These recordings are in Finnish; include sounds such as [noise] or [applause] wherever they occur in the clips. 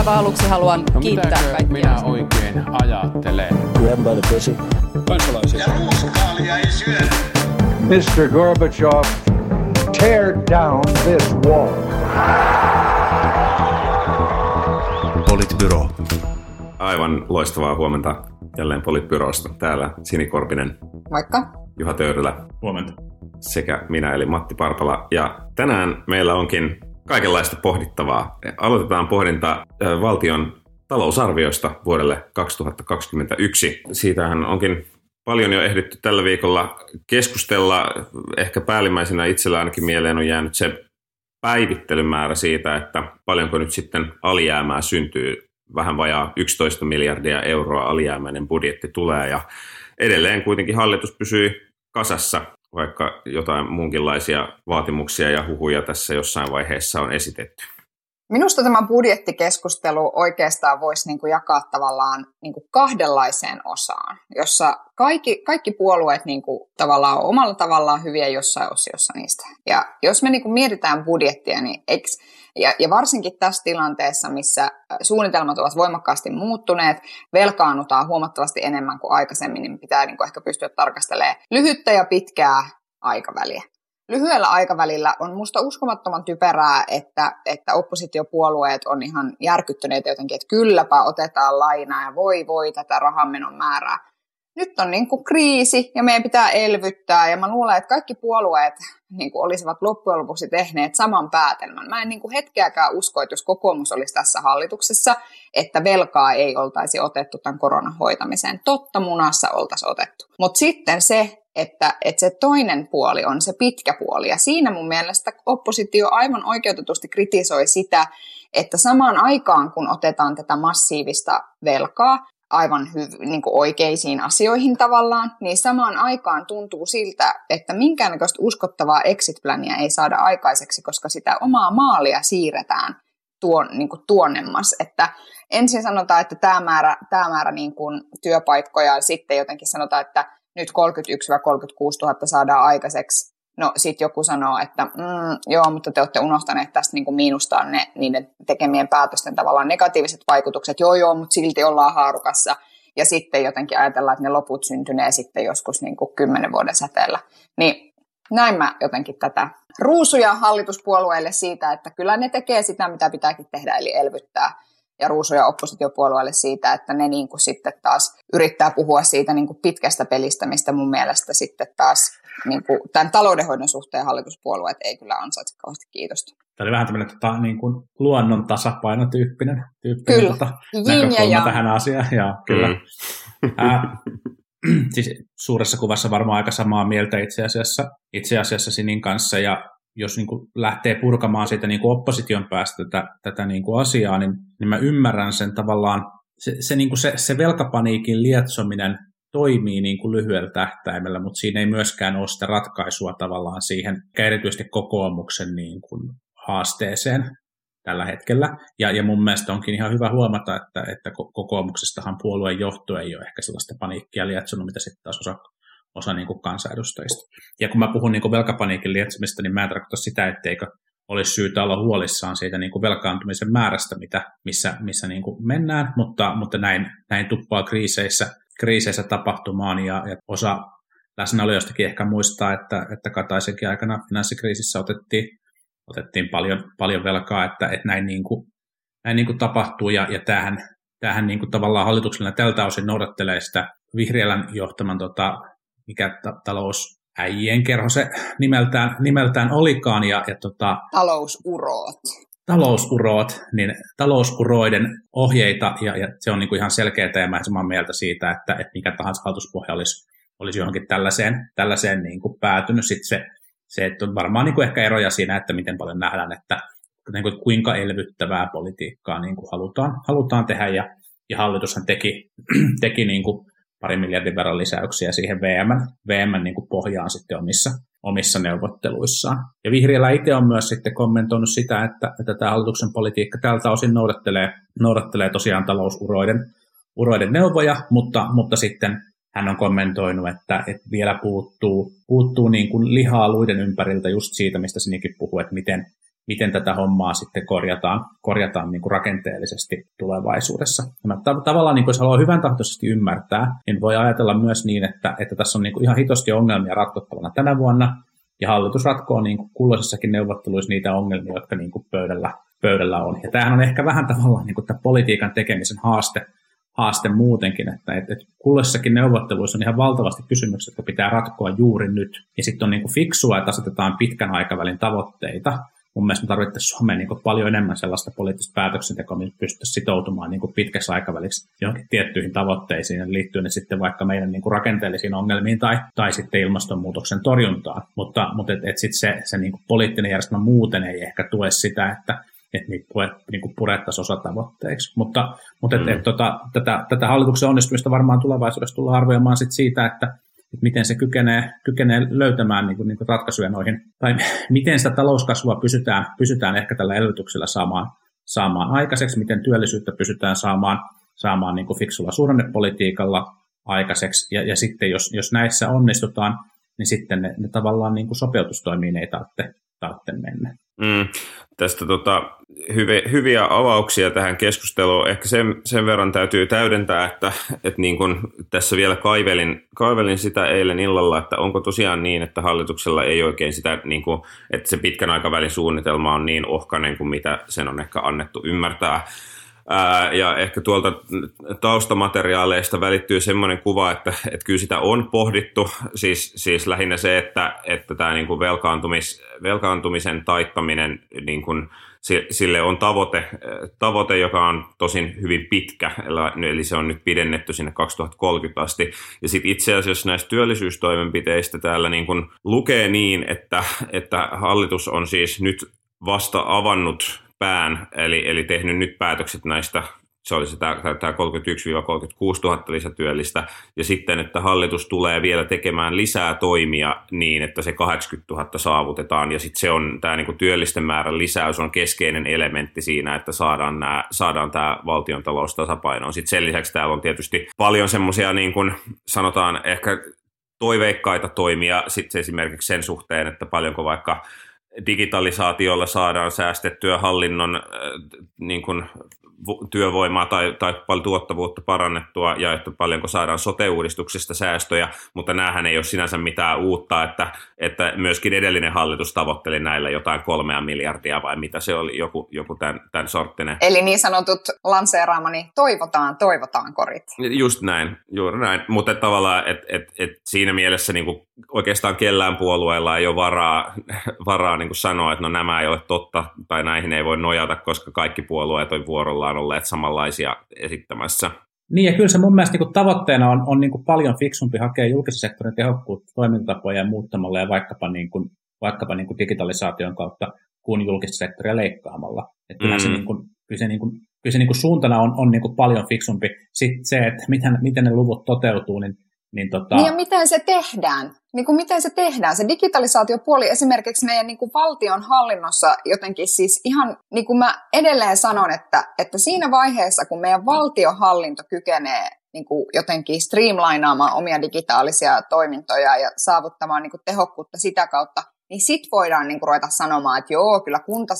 aivan aluksi haluan No kiittää kaikkia. minä oikein ajattelen? Grab by the pussy. kansalaisia. Ja ruuskaalia ei syödä. Mr. Gorbachev, tear down this wall. Politbyro. Aivan loistavaa huomenta jälleen Politbyrosta. Täällä Sini Korpinen, Vaikka? Juha Töyrylä Huomenta. sekä minä eli Matti Parpala. Ja tänään meillä onkin kaikenlaista pohdittavaa. Aloitetaan pohdinta valtion talousarviosta vuodelle 2021. Siitähän onkin paljon jo ehditty tällä viikolla keskustella. Ehkä päällimmäisenä itsellä ainakin mieleen on jäänyt se päivittelymäärä siitä, että paljonko nyt sitten alijäämää syntyy. Vähän vajaa 11 miljardia euroa alijäämäinen budjetti tulee ja edelleen kuitenkin hallitus pysyy kasassa, vaikka jotain muunkinlaisia vaatimuksia ja huhuja tässä jossain vaiheessa on esitetty. Minusta tämä budjettikeskustelu oikeastaan voisi niin kuin jakaa tavallaan niin kuin kahdenlaiseen osaan, jossa kaikki, kaikki puolueet niin kuin tavallaan on omalla tavallaan hyviä jossain osiossa niistä. Ja jos me niin kuin mietitään budjettia, niin eikö, ja, ja varsinkin tässä tilanteessa, missä suunnitelmat ovat voimakkaasti muuttuneet, velkaannutaan huomattavasti enemmän kuin aikaisemmin, niin pitää niin kuin ehkä pystyä tarkastelemaan lyhyttä ja pitkää aikaväliä lyhyellä aikavälillä on musta uskomattoman typerää, että, että oppositiopuolueet on ihan järkyttyneitä jotenkin, että kylläpä otetaan lainaa ja voi voi tätä rahanmenon määrää. Nyt on niin kuin kriisi ja meidän pitää elvyttää ja mä luulen, että kaikki puolueet niin kuin olisivat loppujen lopuksi tehneet saman päätelmän. Mä en niin kuin hetkeäkään usko, että jos kokoomus olisi tässä hallituksessa, että velkaa ei oltaisi otettu tämän koronan hoitamiseen. Totta munassa oltaisiin otettu. Mutta sitten se, että, että se toinen puoli on se pitkä puoli. Ja siinä mun mielestä oppositio aivan oikeutetusti kritisoi sitä, että samaan aikaan kun otetaan tätä massiivista velkaa, aivan hyv- niin kuin oikeisiin asioihin tavallaan, niin samaan aikaan tuntuu siltä, että minkäännäköistä uskottavaa exit-plania ei saada aikaiseksi, koska sitä omaa maalia siirretään tuon, niin kuin tuonnemmas. Että ensin sanotaan, että tämä määrä, tämä määrä niin kuin työpaikkoja, ja sitten jotenkin sanotaan, että nyt 31 36 000 saadaan aikaiseksi. No sitten joku sanoo, että mm, joo, mutta te olette unohtaneet tästä niin kuin miinustaa ne niiden tekemien päätösten tavallaan negatiiviset vaikutukset. Joo, joo, mutta silti ollaan haarukassa. Ja sitten jotenkin ajatellaan, että ne loput syntynee sitten joskus niin kuin kymmenen vuoden säteellä. Niin näin mä jotenkin tätä ruusuja hallituspuolueille siitä, että kyllä ne tekee sitä, mitä pitääkin tehdä, eli elvyttää ja ruusuja oppositiopuolueelle siitä, että ne niin kuin sitten taas yrittää puhua siitä niin kuin pitkästä pelistä, mistä mun mielestä sitten taas niin kuin tämän taloudenhoidon suhteen hallituspuolueet ei kyllä ansaitse kauheasti kiitosta. Tämä oli vähän tämmöinen tota, niin kuin luonnon tasapainotyyppinen tyyppinen, Kyllä. tota, ja näkökulma yang. tähän asiaan. Ja, kyllä. Mm. Mm. Ää, [clears throat] siis suuressa kuvassa varmaan aika samaa mieltä itse asiassa, itse asiassa Sinin kanssa. Ja jos niin kuin lähtee purkamaan siitä niin kuin opposition päästä tätä, tätä niin kuin asiaa, niin, niin mä ymmärrän sen tavallaan, se, se, niin kuin se, se velkapaniikin lietsominen toimii niin kuin lyhyellä tähtäimellä, mutta siinä ei myöskään ole sitä ratkaisua tavallaan siihen, erityisesti kokoomuksen niin kuin haasteeseen tällä hetkellä. Ja, ja mun mielestä onkin ihan hyvä huomata, että, että ko- kokoomuksestahan puolueen johto ei ole ehkä sellaista paniikkia lietsonut, mitä sitten taas osa, osa niin kuin kansanedustajista. Ja kun mä puhun niin kuin velkapaniikin lietsomista, niin mä en tarkoita sitä, etteikö olisi syytä olla huolissaan siitä niin kuin velkaantumisen määrästä, mitä, missä, missä niin kuin mennään, mutta, mutta näin, näin tuppaa kriiseissä, kriiseissä tapahtumaan ja, ja osa läsnäolijoistakin ehkä muistaa, että, että Kataisenkin aikana finanssikriisissä otettiin, otettiin paljon, paljon velkaa, että, että näin, niin kuin, näin niin kuin tapahtuu ja, ja tämähän, tämähän niin kuin tavallaan hallituksella tältä osin noudattelee sitä vihriälän johtaman tota, mikä ta- talousäijien kerho se nimeltään, nimeltään olikaan ja, ja tota, Talousuroot. talousuroot, niin talousuroiden ohjeita, ja, ja se on niin kuin ihan selkeää, ja mä samaa mieltä siitä, että, että mikä tahansa hallituspohja olisi, olisi johonkin tällaiseen, tällaiseen niin kuin päätynyt. Sitten se, se, että on varmaan niin kuin ehkä eroja siinä, että miten paljon nähdään, että niin kuin, kuinka elvyttävää politiikkaa niin kuin halutaan, halutaan tehdä, ja, ja hallitushan teki, [clears throat] teki niin kuin pari miljardin verran lisäyksiä siihen VM, VM niin kuin pohjaan sitten omissa, omissa neuvotteluissaan. Ja Vihriälä itse on myös sitten kommentoinut sitä, että, että tämä hallituksen politiikka tältä osin noudattelee, noudattelee tosiaan talousuroiden uroiden neuvoja, mutta, mutta sitten hän on kommentoinut, että, että vielä puuttuu, puuttuu niin kuin lihaa luiden ympäriltä just siitä, mistä Sinikin puhuu, että miten, miten tätä hommaa sitten korjataan, korjataan niin kuin rakenteellisesti tulevaisuudessa. Ja tav- tavallaan, niin kuin jos haluaa hyvän tahtoisesti ymmärtää, niin voi ajatella myös niin, että, että tässä on niin kuin ihan hitosti ongelmia ratkottavana tänä vuonna, ja hallitus ratkoo niin kuin kulloisissakin neuvotteluissa niitä ongelmia, jotka niin kuin pöydällä, pöydällä on. Ja tämähän on ehkä vähän tavallaan niin kuin tämän politiikan tekemisen haaste, haaste muutenkin, että et, et kulloissakin neuvotteluissa on ihan valtavasti kysymyksiä, jotka pitää ratkoa juuri nyt. Ja sitten on niin kuin fiksua, että asetetaan pitkän aikavälin tavoitteita, mun mielestä me tarvittaisiin Suomeen niin paljon enemmän sellaista poliittista päätöksentekoa, missä pystyttäisiin sitoutumaan niin pitkässä aikaväliksi johonkin tiettyihin tavoitteisiin, liittyen ne sitten vaikka meidän niin kuin rakenteellisiin ongelmiin tai, tai sitten ilmastonmuutoksen torjuntaan. Mutta, mutta et, et sit se, se niin kuin poliittinen järjestelmä muuten ei ehkä tue sitä, että että niitä niin purettaisiin osatavoitteiksi. Mutta, mutta et, mm. et, tota, tätä, tätä hallituksen onnistumista varmaan tulevaisuudessa tullaan arvioimaan sit siitä, että että miten se kykenee, kykenee löytämään niin kuin, niin kuin ratkaisuja noihin, tai miten sitä talouskasvua pysytään, pysytään ehkä tällä elvytyksellä saamaan, saamaan aikaiseksi, miten työllisyyttä pysytään saamaan, saamaan niin kuin fiksulla suhdannepolitiikalla aikaiseksi, ja, ja sitten jos, jos näissä onnistutaan, niin sitten ne, ne tavallaan niin kuin sopeutustoimiin ei tarvitse, tarvitse mennä. Mm, tästä tota, hyviä, hyviä avauksia tähän keskusteluun. Ehkä sen, sen verran täytyy täydentää, että, että niin kun tässä vielä kaivelin, kaivelin sitä eilen illalla, että onko tosiaan niin, että hallituksella ei oikein sitä, niin kun, että se pitkän aikavälin suunnitelma on niin ohkainen kuin mitä sen on ehkä annettu ymmärtää. Ja ehkä tuolta taustamateriaaleista välittyy semmoinen kuva, että, että kyllä sitä on pohdittu, siis, siis lähinnä se, että, että tämä niin kuin velkaantumis, velkaantumisen taittaminen, niin kuin, sille on tavoite, tavoite, joka on tosin hyvin pitkä, eli se on nyt pidennetty sinne 2030 asti. Ja sitten itse asiassa näistä työllisyystoimenpiteistä täällä niin kuin lukee niin, että, että hallitus on siis nyt vasta avannut pään, eli, eli tehnyt nyt päätökset näistä, se olisi tämä, tämä 31-36 000 lisätyöllistä, ja sitten, että hallitus tulee vielä tekemään lisää toimia niin, että se 80 000 saavutetaan, ja sitten se on, tämä niin kuin työllisten määrän lisäys on keskeinen elementti siinä, että saadaan, nämä, saadaan tämä valtion talous tasapainoon. Sitten sen lisäksi täällä on tietysti paljon semmoisia, niin kuin sanotaan ehkä toiveikkaita toimia sitten esimerkiksi sen suhteen, että paljonko vaikka digitalisaatiolla saadaan säästettyä hallinnon äh, niin kuin, työvoimaa tai, tai paljon tuottavuutta parannettua ja että paljonko saadaan sote-uudistuksesta säästöjä, mutta näähän ei ole sinänsä mitään uutta, että, että myöskin edellinen hallitus tavoitteli näillä jotain kolmea miljardia vai mitä se oli, joku, joku tämän, tämän sorttinen. Eli niin sanotut lanseeraamani toivotaan, toivotaan korit. Just näin, juuri näin, mutta tavallaan et, et, et siinä mielessä niin kuin oikeastaan kellään puolueella ei ole varaa, varaa niin kuin sanoa, että no nämä ei ole totta tai näihin ei voi nojata, koska kaikki puolueet on vuorollaan olleet samanlaisia esittämässä. Niin ja kyllä se mun mielestä niin tavoitteena on, on niin kuin paljon fiksumpi hakea julkisen sektorin tehokkuutta toimintatapoja muuttamalla ja vaikkapa, niin kuin, vaikkapa niin kuin digitalisaation kautta kuin julkista sektoria leikkaamalla. Että mm. se, niin kuin, kyllä se, niin kuin, kyllä se niin kuin suuntana on, on niin kuin paljon fiksumpi. Sitten se, että miten, miten ne luvut toteutuu, niin niin, tota... niin ja miten se tehdään? Niin kuin miten se tehdään? Se digitalisaatiopuoli esimerkiksi meidän niin kuin valtion hallinnossa jotenkin siis ihan, niin kuin mä edelleen sanon, että, että siinä vaiheessa, kun meidän valtiohallinto kykenee niin kuin jotenkin streamlainaamaan omia digitaalisia toimintoja ja saavuttamaan niin kuin tehokkuutta sitä kautta, niin sit voidaan niin kuin ruveta sanomaan, että joo, kyllä kunta,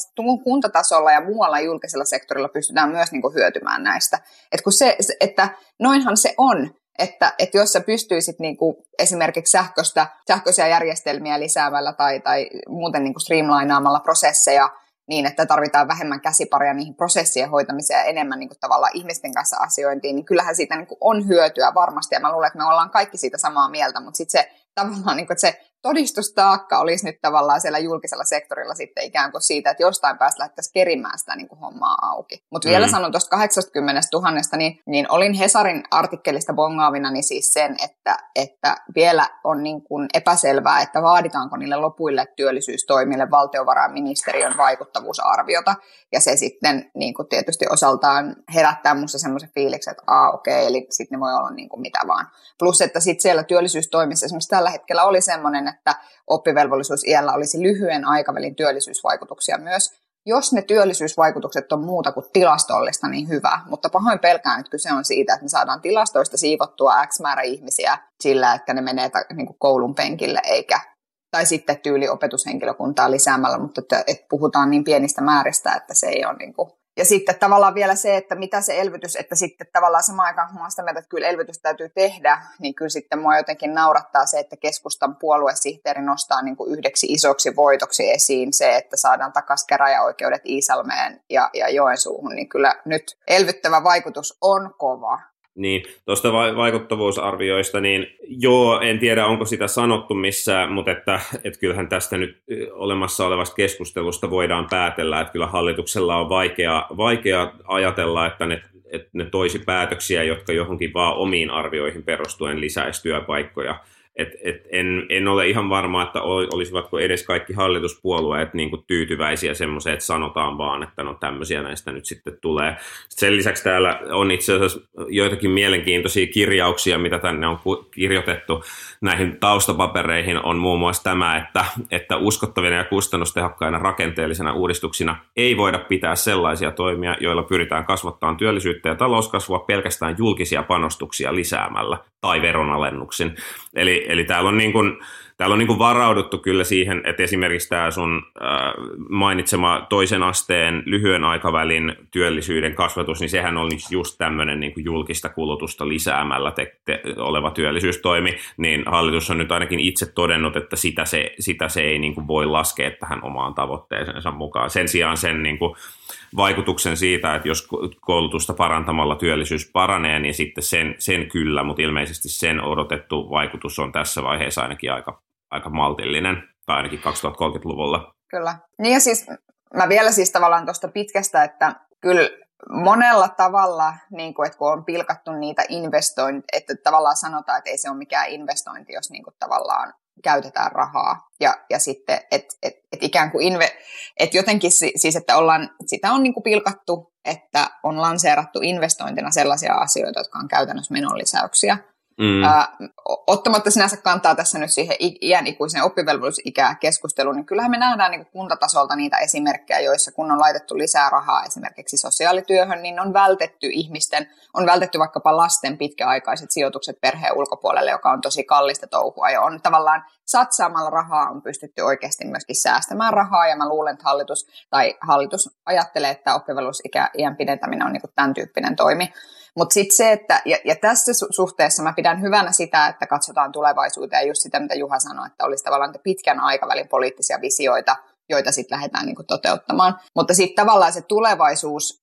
kuntatasolla ja muualla julkisella sektorilla pystytään myös niin kuin hyötymään näistä. Et kun se, että noinhan se on, että, että jos sä pystyisit niin kuin esimerkiksi sähköstä, sähköisiä järjestelmiä lisäämällä tai, tai muuten niin kuin streamlainaamalla prosesseja niin, että tarvitaan vähemmän käsiparia niihin prosessien hoitamiseen ja enemmän niin kuin tavallaan ihmisten kanssa asiointiin, niin kyllähän siitä niin kuin on hyötyä varmasti. Ja mä luulen, että me ollaan kaikki siitä samaa mieltä, mutta sitten se tavallaan, niin kuin, että se todistustaakka olisi nyt tavallaan siellä julkisella sektorilla sitten ikään kuin siitä, että jostain päästä lähdettäisiin kerimään sitä niin kuin hommaa auki. Mutta vielä mm. sanon tuosta 80 000, niin, niin olin Hesarin artikkelista bongaavina niin siis sen, että, että vielä on niin kuin epäselvää, että vaaditaanko niille lopuille työllisyystoimille valtiovarainministeriön vaikuttavuusarviota. Ja se sitten niin kuin tietysti osaltaan herättää minusta semmoisen fiiliksen, että aa okei, okay, eli sitten ne voi olla niin kuin mitä vaan. Plus, että sitten siellä työllisyystoimissa esimerkiksi tällä hetkellä oli semmoinen, että oppivelvollisuusiällä olisi lyhyen aikavälin työllisyysvaikutuksia myös. Jos ne työllisyysvaikutukset on muuta kuin tilastollista, niin hyvä. Mutta pahoin pelkään, että kyse on siitä, että me saadaan tilastoista siivottua X määrä ihmisiä sillä, että ne menee niin koulun penkille eikä tai sitten tyyli opetushenkilökuntaa lisäämällä, mutta että, että puhutaan niin pienistä määristä, että se ei ole niin kuin ja sitten tavallaan vielä se, että mitä se elvytys, että sitten tavallaan samaan aikaan, kun sitä mieltä, että kyllä elvytys täytyy tehdä, niin kyllä sitten mua jotenkin naurattaa se, että keskustan puoluesihteeri nostaa niin kuin yhdeksi isoksi voitoksi esiin se, että saadaan takaisin käräjäoikeudet Iisalmeen ja, ja Joensuuhun, niin kyllä nyt elvyttävä vaikutus on kova. Niin, tuosta vaikuttavuusarvioista, niin joo, en tiedä onko sitä sanottu missään, mutta että, että kyllähän tästä nyt olemassa olevasta keskustelusta voidaan päätellä, että kyllä hallituksella on vaikea, vaikea ajatella, että ne, että ne toisi päätöksiä, jotka johonkin vaan omiin arvioihin perustuen lisäisi työpaikkoja et, et en, en ole ihan varma, että olisivatko edes kaikki hallituspuolueet niin kuin tyytyväisiä semmoiseen, että sanotaan vaan, että no tämmöisiä näistä nyt sitten tulee. Sen lisäksi täällä on itse asiassa joitakin mielenkiintoisia kirjauksia, mitä tänne on kirjoitettu näihin taustapapereihin, on muun muassa tämä, että, että uskottavina ja kustannustehokkaina rakenteellisena uudistuksina ei voida pitää sellaisia toimia, joilla pyritään kasvattamaan työllisyyttä ja talouskasvua pelkästään julkisia panostuksia lisäämällä tai veronalennuksin. Eli, eli täällä on, niin kuin, täällä on niin kuin varauduttu kyllä siihen, että esimerkiksi tämä sun äh, mainitsema toisen asteen lyhyen aikavälin työllisyyden kasvatus, niin sehän oli just tämmöinen niin kuin julkista kulutusta lisäämällä te, te, oleva työllisyystoimi, niin hallitus on nyt ainakin itse todennut, että sitä se, sitä se ei niin kuin voi laskea tähän omaan tavoitteeseensa mukaan. Sen sijaan sen niin kuin, vaikutuksen siitä, että jos koulutusta parantamalla työllisyys paranee, niin sitten sen, sen kyllä, mutta ilmeisesti sen odotettu vaikutus on tässä vaiheessa ainakin aika, aika maltillinen, tai ainakin 2030-luvulla. Kyllä. Niin ja siis mä vielä siis tavallaan tuosta pitkästä, että kyllä monella tavalla, niin kuin, että kun on pilkattu niitä investointeja, että tavallaan sanotaan, että ei se ole mikään investointi, jos niin kuin, tavallaan käytetään rahaa. Ja, ja sitten, että et, et ikään kuin inve, et jotenkin siis, että ollaan, sitä on niin kuin pilkattu, että on lanseerattu investointina sellaisia asioita, jotka on käytännössä menonlisäyksiä. Mm. Ää, ottamatta sinänsä kantaa tässä nyt siihen iän ikuisen oppivelvollisuusikää keskusteluun, niin kyllähän me nähdään niin kuntatasolta niitä esimerkkejä, joissa kun on laitettu lisää rahaa esimerkiksi sosiaalityöhön, niin on vältetty ihmisten, on vältetty vaikkapa lasten pitkäaikaiset sijoitukset perheen ulkopuolelle, joka on tosi kallista touhua ja on tavallaan satsaamalla rahaa on pystytty oikeasti myöskin säästämään rahaa ja mä luulen, että hallitus tai hallitus ajattelee, että oppivelvollisuusiän pidentäminen on niin tämän tyyppinen toimi. Mutta sitten se, että, ja, ja tässä suhteessa mä pidän hyvänä sitä, että katsotaan tulevaisuuteen ja just sitä, mitä Juha sanoi, että olisi tavallaan pitkän aikavälin poliittisia visioita, joita sitten lähdetään niin toteuttamaan. Mutta sitten tavallaan se tulevaisuus,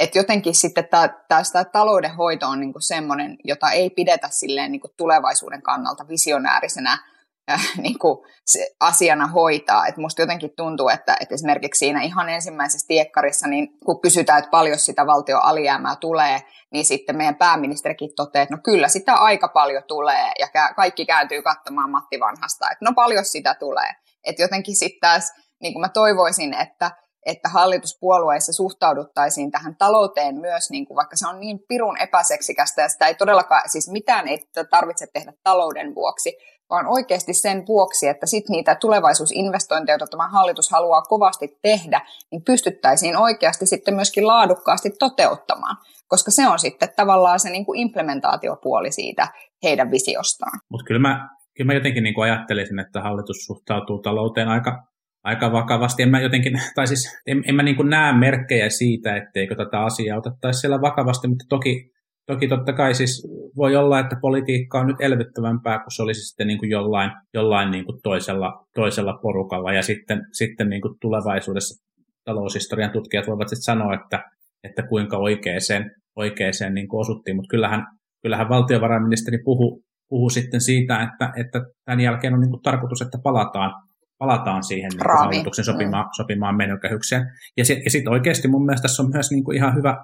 että jotenkin sitten tämä taloudenhoito on niin semmoinen, jota ei pidetä silleen niin tulevaisuuden kannalta visionäärisenä äh, [laughs] niin kuin se asiana hoitaa. Et musta jotenkin tuntuu, että, että esimerkiksi siinä ihan ensimmäisessä tiekkarissa, niin kun kysytään, että paljon sitä valtio alijäämää tulee, niin sitten meidän pääministerikin toteaa, että no kyllä sitä aika paljon tulee, ja kaikki kääntyy katsomaan Matti Vanhasta, että no paljon sitä tulee. Että jotenkin sitten taas, niin kuin mä toivoisin, että että hallituspuolueissa suhtauduttaisiin tähän talouteen myös, niin kuin vaikka se on niin pirun epäseksikästä ja sitä ei todellakaan, siis mitään ei tarvitse tehdä talouden vuoksi, vaan oikeasti sen vuoksi, että sitten niitä tulevaisuusinvestointeja, joita tämä hallitus haluaa kovasti tehdä, niin pystyttäisiin oikeasti sitten myöskin laadukkaasti toteuttamaan, koska se on sitten tavallaan se niin kuin implementaatiopuoli siitä heidän visiostaan. Mutta kyllä mä, kyllä mä jotenkin niin kuin ajattelisin, että hallitus suhtautuu talouteen aika, aika vakavasti. En mä jotenkin, tai siis en, en mä niin näe merkkejä siitä, etteikö tätä asiaa otettaisi siellä vakavasti, mutta toki Toki totta kai siis voi olla, että politiikka on nyt elvyttävämpää kuin se olisi sitten niin kuin jollain, jollain niin kuin toisella, toisella porukalla. Ja sitten, sitten niin kuin tulevaisuudessa taloushistorian tutkijat voivat sitten sanoa, että, että kuinka oikeeseen, oikeeseen niin kuin osuttiin. Mutta kyllähän, kyllähän valtiovarainministeri puhuu puhu sitten siitä, että, että tämän jälkeen on niin kuin tarkoitus, että palataan, palataan siihen niin kuin hallituksen sopimaan, sopimaan menokehykseen. Ja sitten sit oikeasti mun mielestä tässä on myös niin kuin ihan hyvä,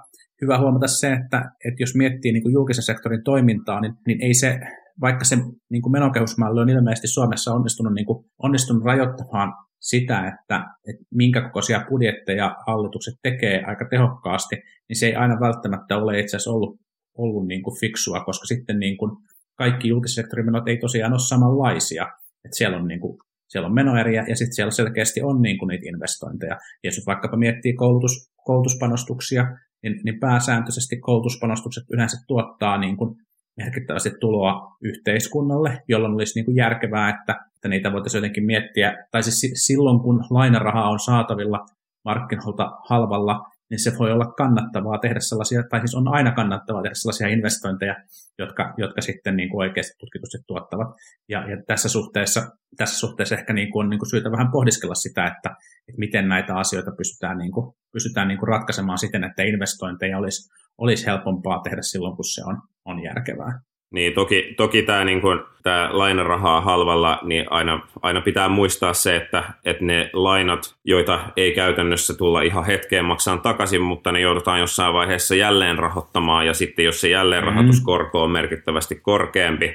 hyvä huomata se, että, että jos miettii niin kuin julkisen sektorin toimintaa, niin, niin ei se, vaikka se niin kuin menokehysmalli on ilmeisesti Suomessa onnistunut, niin kuin, onnistunut rajoittamaan sitä, että, että minkä kokoisia budjetteja hallitukset tekee aika tehokkaasti, niin se ei aina välttämättä ole itse asiassa ollut, ollut niin kuin fiksua, koska sitten niin kuin kaikki julkissektorin menot ei tosiaan ole samanlaisia. Että siellä on niin kuin siellä on menoeriä ja sitten siellä selkeästi on niin kuin niitä investointeja. Ja jos vaikkapa miettii koulutus, koulutuspanostuksia, niin, niin pääsääntöisesti koulutuspanostukset yleensä tuottaa niin kuin merkittävästi tuloa yhteiskunnalle, jolloin olisi niin kuin järkevää, että, että niitä voitaisiin jotenkin miettiä, tai siis silloin kun lainarahaa on saatavilla markkinoilta halvalla, niin se voi olla kannattavaa tehdä sellaisia, tai siis on aina kannattavaa tehdä sellaisia investointeja, jotka, jotka sitten niin kuin oikeasti tutkitusti tuottavat. Ja, ja tässä, suhteessa, tässä suhteessa ehkä niin kuin on niin kuin syytä vähän pohdiskella sitä, että, että miten näitä asioita pystytään, niin kuin, pystytään niin kuin ratkaisemaan siten, että investointeja olisi, olisi helpompaa tehdä silloin, kun se on, on järkevää. Niin, toki, toki tämä niin kun, tää lainarahaa halvalla, niin aina, aina pitää muistaa se, että, että ne lainat, joita ei käytännössä tulla ihan hetkeen maksamaan takaisin, mutta ne joudutaan jossain vaiheessa jälleen rahoittamaan, ja sitten jos se jälleenrahoituskorko on merkittävästi korkeampi,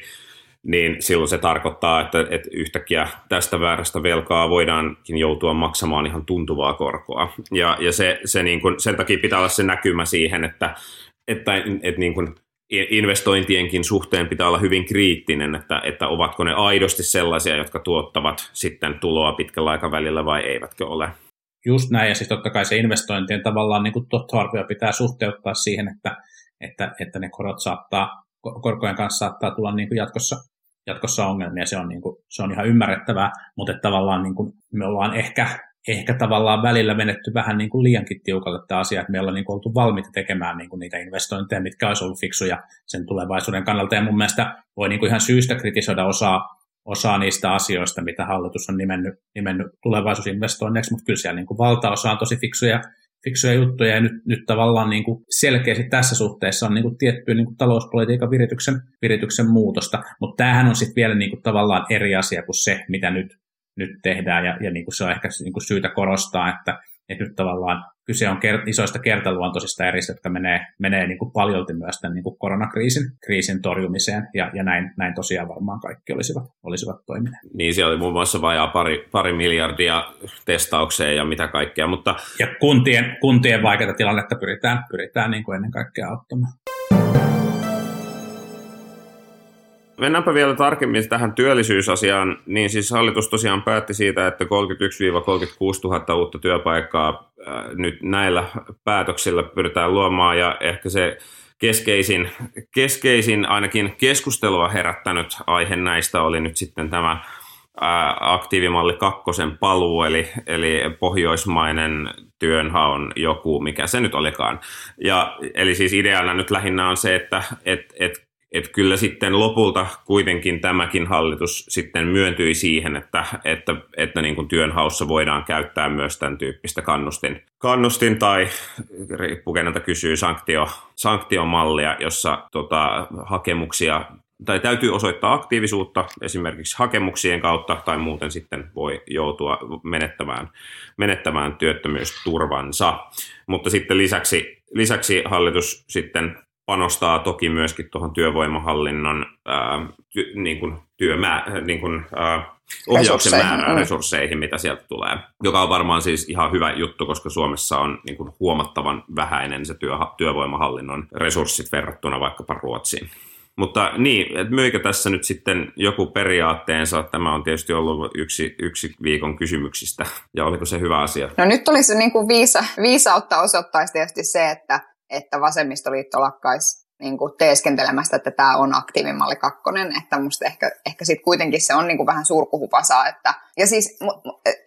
niin silloin se tarkoittaa, että, että yhtäkkiä tästä väärästä velkaa voidaankin joutua maksamaan ihan tuntuvaa korkoa. Ja, ja se, se niin kun, sen takia pitää olla se näkymä siihen, että, että, että niin kun investointienkin suhteen pitää olla hyvin kriittinen, että, että ovatko ne aidosti sellaisia, jotka tuottavat sitten tuloa pitkällä aikavälillä vai eivätkö ole. Just näin, ja siis totta kai se investointien tavallaan niin kuin pitää suhteuttaa siihen, että, että, että ne korot saattaa, korkojen kanssa saattaa tulla niin kuin jatkossa, jatkossa ongelmia, se on, niin kuin, se on ihan ymmärrettävää, mutta tavallaan niin kuin me ollaan ehkä ehkä tavallaan välillä menetty vähän niin kuin liiankin tiukalle tämä asia, että me ollaan niin kuin oltu valmiita tekemään niin kuin niitä investointeja, mitkä olisi ollut fiksuja sen tulevaisuuden kannalta. Ja mun mielestä voi niin kuin ihan syystä kritisoida osaa, osaa niistä asioista, mitä hallitus on nimennyt, nimennyt tulevaisuusinvestoinneiksi, mutta kyllä siellä niin kuin valtaosa on tosi fiksuja, fiksuja juttuja, ja nyt, nyt tavallaan niin kuin selkeästi tässä suhteessa on niin kuin tiettyä niin kuin talouspolitiikan virityksen, virityksen muutosta, mutta tämähän on sitten vielä niin kuin tavallaan eri asia kuin se, mitä nyt nyt tehdään, ja, ja niin kuin se on ehkä niin kuin syytä korostaa, että, että nyt tavallaan kyse on kert- isoista kertaluontoisista eristä, jotka menee, menee niin kuin paljolti myös tämän niin kuin koronakriisin kriisin torjumiseen, ja, ja näin, näin tosiaan varmaan kaikki olisivat, olisivat toimineet. Niin, siellä oli muun muassa vajaa pari, pari miljardia testaukseen ja mitä kaikkea, mutta... Ja kuntien, kuntien vaikeita tilannetta pyritään, pyritään niin kuin ennen kaikkea auttamaan. Mennäänpä vielä tarkemmin tähän työllisyysasiaan. Niin siis hallitus tosiaan päätti siitä, että 31-36 000 uutta työpaikkaa nyt näillä päätöksillä pyritään luomaan ja ehkä se keskeisin, keskeisin ainakin keskustelua herättänyt aihe näistä oli nyt sitten tämä aktiivimalli kakkosen paluu, eli, eli pohjoismainen työnhaun joku, mikä se nyt olikaan. Ja, eli siis ideana nyt lähinnä on se, että et, et että kyllä sitten lopulta kuitenkin tämäkin hallitus sitten myöntyi siihen, että, että, että niin kuin työnhaussa voidaan käyttää myös tämän tyyppistä kannustin, kannustin tai riippuu keneltä kysyy sanktio, sanktiomallia, jossa tota, hakemuksia tai täytyy osoittaa aktiivisuutta esimerkiksi hakemuksien kautta tai muuten sitten voi joutua menettämään, menettämään työttömyysturvansa. Mutta sitten lisäksi, lisäksi hallitus sitten panostaa toki myöskin tuohon työvoimahallinnon ää, ty, niin kuin työmää, niin kuin, ää, ohjauksen määrään, mm. resursseihin, mitä sieltä tulee. Joka on varmaan siis ihan hyvä juttu, koska Suomessa on niin kuin huomattavan vähäinen se työ, työvoimahallinnon resurssit verrattuna vaikkapa Ruotsiin. Mutta niin, että myikö tässä nyt sitten joku periaatteensa? Tämä on tietysti ollut yksi, yksi viikon kysymyksistä. Ja oliko se hyvä asia? No nyt olisi niin kuin viisa, viisautta osoittaisi tietysti se, että että vasemmistoliitto lakkaisi niin kuin teeskentelemästä, että tämä on aktiivimalli kakkonen, että musta ehkä, ehkä sitten kuitenkin se on niin kuin vähän surkuhupasaa. Että, ja, siis,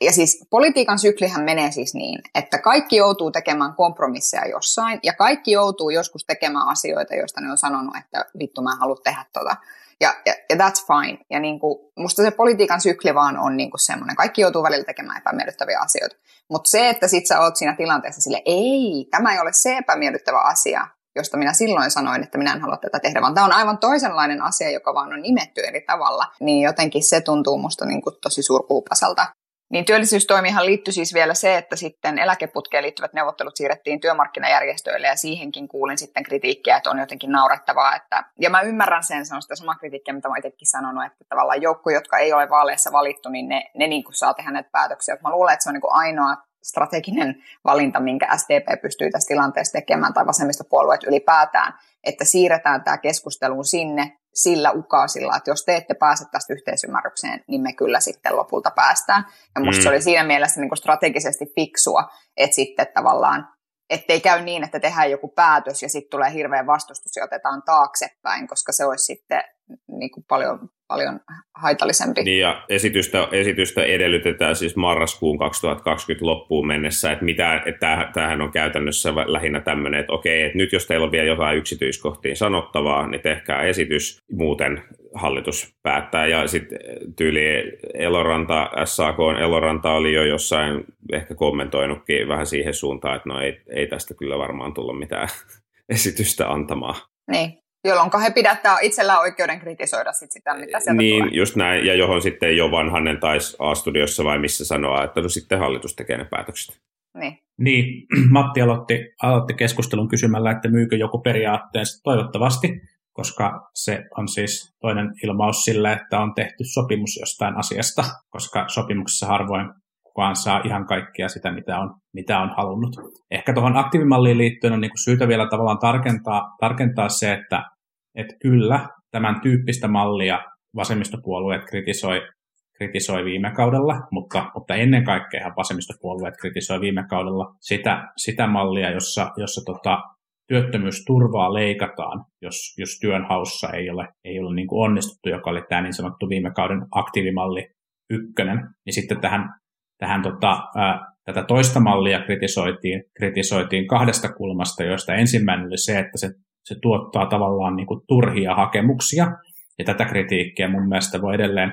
ja siis politiikan syklihän menee siis niin, että kaikki joutuu tekemään kompromisseja jossain, ja kaikki joutuu joskus tekemään asioita, joista ne on sanonut, että vittu mä en halua tehdä tota. Ja, ja, ja that's fine. Ja niin kuin, musta se politiikan sykli vaan on niin kuin semmoinen. Kaikki joutuu välillä tekemään epämiellyttäviä asioita. Mutta se, että sit sä oot siinä tilanteessa sille, ei, tämä ei ole se epämiellyttävä asia, josta minä silloin sanoin, että minä en halua tätä tehdä, vaan tämä on aivan toisenlainen asia, joka vaan on nimetty eri tavalla, niin jotenkin se tuntuu musta niin kuin tosi surkuupasalta. Niin työllisyystoimihan liittyi siis vielä se, että sitten eläkeputkeen liittyvät neuvottelut siirrettiin työmarkkinajärjestöille ja siihenkin kuulin sitten kritiikkiä, että on jotenkin naurettavaa. Että, ja mä ymmärrän sen, se on sitä sama kritiikkiä, mitä mä itsekin sanonut, että tavallaan joukko, jotka ei ole vaaleissa valittu, niin ne, ne niin kuin saa tehdä näitä päätöksiä. Mä luulen, että se on niin kuin ainoa strateginen valinta, minkä SDP pystyy tässä tilanteessa tekemään, tai vasemmistopuolueet ylipäätään, että siirretään tämä keskustelu sinne sillä ukaasilla, että jos te ette pääse tästä yhteisymmärrykseen, niin me kyllä sitten lopulta päästään. Ja musta mm. se oli siinä mielessä niin kuin strategisesti fiksua, että sitten tavallaan ettei käy niin, että tehdään joku päätös ja sitten tulee hirveä vastustus ja otetaan taaksepäin, koska se olisi sitten niin kuin paljon, paljon haitallisempi. Niin ja esitystä, esitystä edellytetään siis marraskuun 2020 loppuun mennessä, että, mitä, että tämähän on käytännössä lähinnä tämmöinen, että okei, että nyt jos teillä on vielä jotain yksityiskohtiin sanottavaa, niin tehkää esitys, muuten hallitus päättää. Ja sitten tyyli Eloranta, SAK Eloranta oli jo jossain ehkä kommentoinutkin vähän siihen suuntaan, että no ei, ei tästä kyllä varmaan tullut mitään [laughs] esitystä antamaan. Niin, jolloin he pidättää itsellään oikeuden kritisoida sit sitä, mitä sieltä Niin, tulee. just näin, ja johon sitten jo vanhanen taisi A-studiossa vai missä sanoa, että no sitten hallitus tekee ne päätökset. Niin. Niin, [clears throat] Matti aloitti, aloitti keskustelun kysymällä, että myykö joku periaatteessa toivottavasti, koska se on siis toinen ilmaus sille, että on tehty sopimus jostain asiasta, koska sopimuksessa harvoin kukaan saa ihan kaikkea sitä, mitä on, mitä on halunnut. Ehkä tuohon aktiivimalliin liittyen on niin kuin syytä vielä tavallaan tarkentaa, tarkentaa se, että, että kyllä tämän tyyppistä mallia vasemmistopuolueet kritisoi, kritisoi viime kaudella, mutta, mutta ennen kaikkea vasemmistopuolueet kritisoi viime kaudella sitä, sitä mallia, jossa, jossa tota, työttömyysturvaa leikataan, jos, jos työnhaussa ei ole, ei ole niin kuin onnistuttu, joka oli tämä niin sanottu viime kauden aktiivimalli ykkönen, niin sitten tähän, tähän tota, ää, tätä toista mallia kritisoitiin, kritisoitiin kahdesta kulmasta, joista ensimmäinen oli se, että se, se tuottaa tavallaan niin kuin turhia hakemuksia, ja tätä kritiikkiä mun mielestä voi edelleen,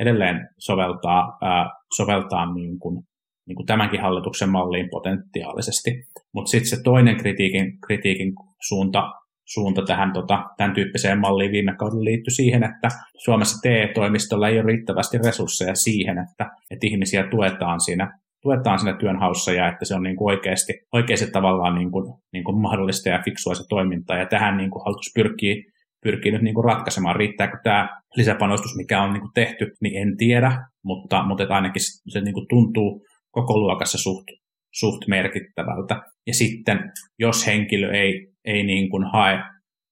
edelleen soveltaa, ää, soveltaa niin kuin niin kuin tämänkin hallituksen malliin potentiaalisesti. Mutta sitten se toinen kritiikin, kritiikin suunta, suunta tähän tota, tämän tyyppiseen malliin viime kaudella liittyi siihen, että Suomessa TE-toimistolla ei ole riittävästi resursseja siihen, että, että ihmisiä tuetaan siinä, tuetaan siinä työnhaussa ja että se on niin kuin oikeasti, oikeasti tavallaan niin kuin, niin kuin mahdollista ja fiksua se toiminta. Ja tähän niin kuin hallitus pyrkii, pyrkii nyt niin kuin ratkaisemaan. Riittääkö tämä lisäpanostus, mikä on niin kuin tehty, niin en tiedä, mutta, mutta ainakin se niin kuin tuntuu, koko luokassa suht, suht merkittävältä. Ja sitten, jos henkilö ei, ei niin kuin hae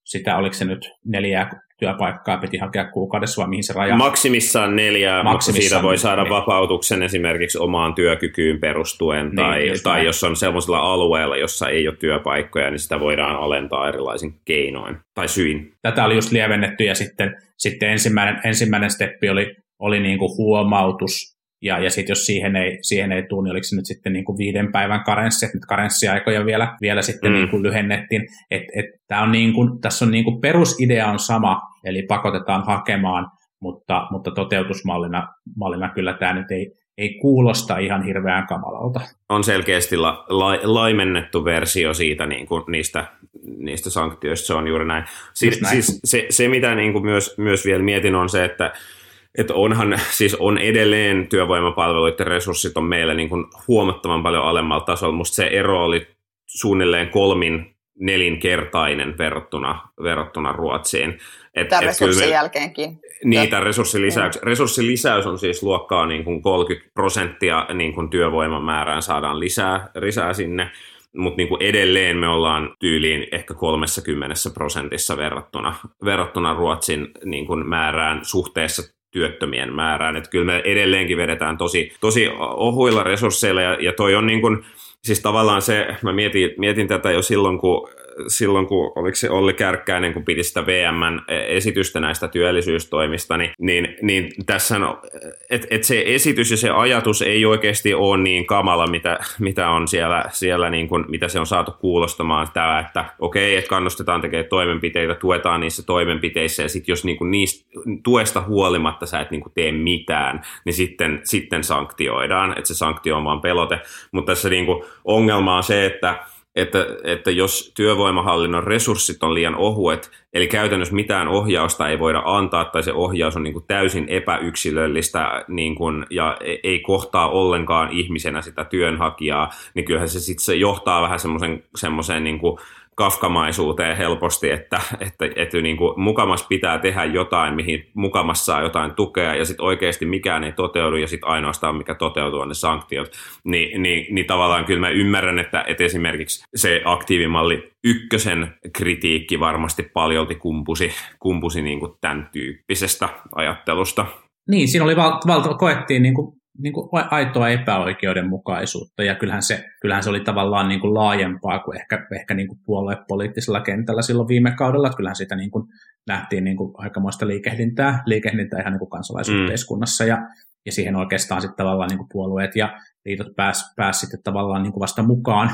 sitä, oliko se nyt neljää työpaikkaa piti hakea kuukaudessa vai mihin se raja? Maksimissaan neljää, Maksimissaan mutta siitä voi saada niin. vapautuksen esimerkiksi omaan työkykyyn perustuen, niin, tai, tai jos on sellaisella alueella, jossa ei ole työpaikkoja, niin sitä voidaan alentaa erilaisin keinoin tai syin. Tätä oli just lievennetty ja sitten, sitten ensimmäinen, ensimmäinen steppi oli, oli niin kuin huomautus ja, ja sitten jos siihen ei, siihen ei tule, niin oliko se nyt sitten niin kuin viiden päivän karenssi, että nyt karenssiaikoja vielä, vielä sitten mm. niin kuin lyhennettiin. Et, et, tää on niin kuin, tässä on niin kuin perusidea on sama, eli pakotetaan hakemaan, mutta, mutta toteutusmallina mallina kyllä tämä nyt ei, ei kuulosta ihan hirveän kamalalta. On selkeästi la, la, laimennettu versio siitä niin kuin niistä, niistä sanktioista, se on juuri näin. Siis, näin. siis se, se, mitä niin kuin myös, myös vielä mietin, on se, että että onhan, siis on edelleen työvoimapalveluiden resurssit on meillä niin kuin huomattavan paljon alemmalla tasolla. Musta se ero oli suunnilleen kolmin nelinkertainen verrattuna, verrattuna Ruotsiin. Et, Tämän et resurssin me, jälkeenkin. Niin, tämä resurssilisäys. Mm. Resurssilisäys on siis luokkaa niin kuin 30 prosenttia niin kuin työvoiman määrään saadaan lisää, lisää sinne mutta niin edelleen me ollaan tyyliin ehkä 30 prosentissa verrattuna, verrattuna Ruotsin niin kuin määrään suhteessa työttömien määrään. Että kyllä me edelleenkin vedetään tosi, tosi ohuilla resursseilla ja, ja toi on niin kuin, siis tavallaan se, mä mietin, mietin tätä jo silloin, kun silloin, kun oliko se Olli Kärkkäinen, kun piti sitä VMn esitystä näistä työllisyystoimista, niin, niin, niin tässä on, että et se esitys ja se ajatus ei oikeasti ole niin kamala, mitä, mitä on siellä, siellä niin kuin, mitä se on saatu kuulostamaan, tämä, että okei, että kannustetaan tekemään toimenpiteitä, tuetaan niissä toimenpiteissä, ja sitten jos niin kuin niistä tuesta huolimatta sä et niin kuin tee mitään, niin sitten, sitten sanktioidaan, että se sanktio on vaan pelote, mutta tässä niin kuin ongelma on se, että että, että jos työvoimahallinnon resurssit on liian ohuet, eli käytännössä mitään ohjausta ei voida antaa, tai se ohjaus on niin kuin täysin epäyksilöllistä niin kuin, ja e, ei kohtaa ollenkaan ihmisenä sitä työnhakijaa, niin kyllähän se sitten se johtaa vähän semmoiseen niin kuin kafkamaisuuteen helposti, että, että, että niin kuin mukamas pitää tehdä jotain, mihin mukamas saa jotain tukea, ja sitten oikeasti mikään ei toteudu, ja sitten ainoastaan mikä toteutuu on ne sanktiot. Ni, niin, niin tavallaan kyllä mä ymmärrän, että, että esimerkiksi se aktiivimalli ykkösen kritiikki varmasti paljolti kumpusi, kumpusi niin kuin tämän tyyppisestä ajattelusta. Niin, siinä oli valta, valta koettiin niin kuin niin kuin aitoa epäoikeudenmukaisuutta, ja kyllähän se, kyllähän se oli tavallaan niin kuin laajempaa kuin ehkä, ehkä niin kuin puoluepoliittisella kentällä silloin viime kaudella, että kyllähän sitä niin kuin nähtiin niin kuin aikamoista liikehdintää, liikehdintää ihan niin kuin kansalaisyhteiskunnassa, mm. ja, ja siihen oikeastaan sitten tavallaan niin kuin puolueet ja liitot pääsivät pääs sitten tavallaan niin kuin vasta mukaan,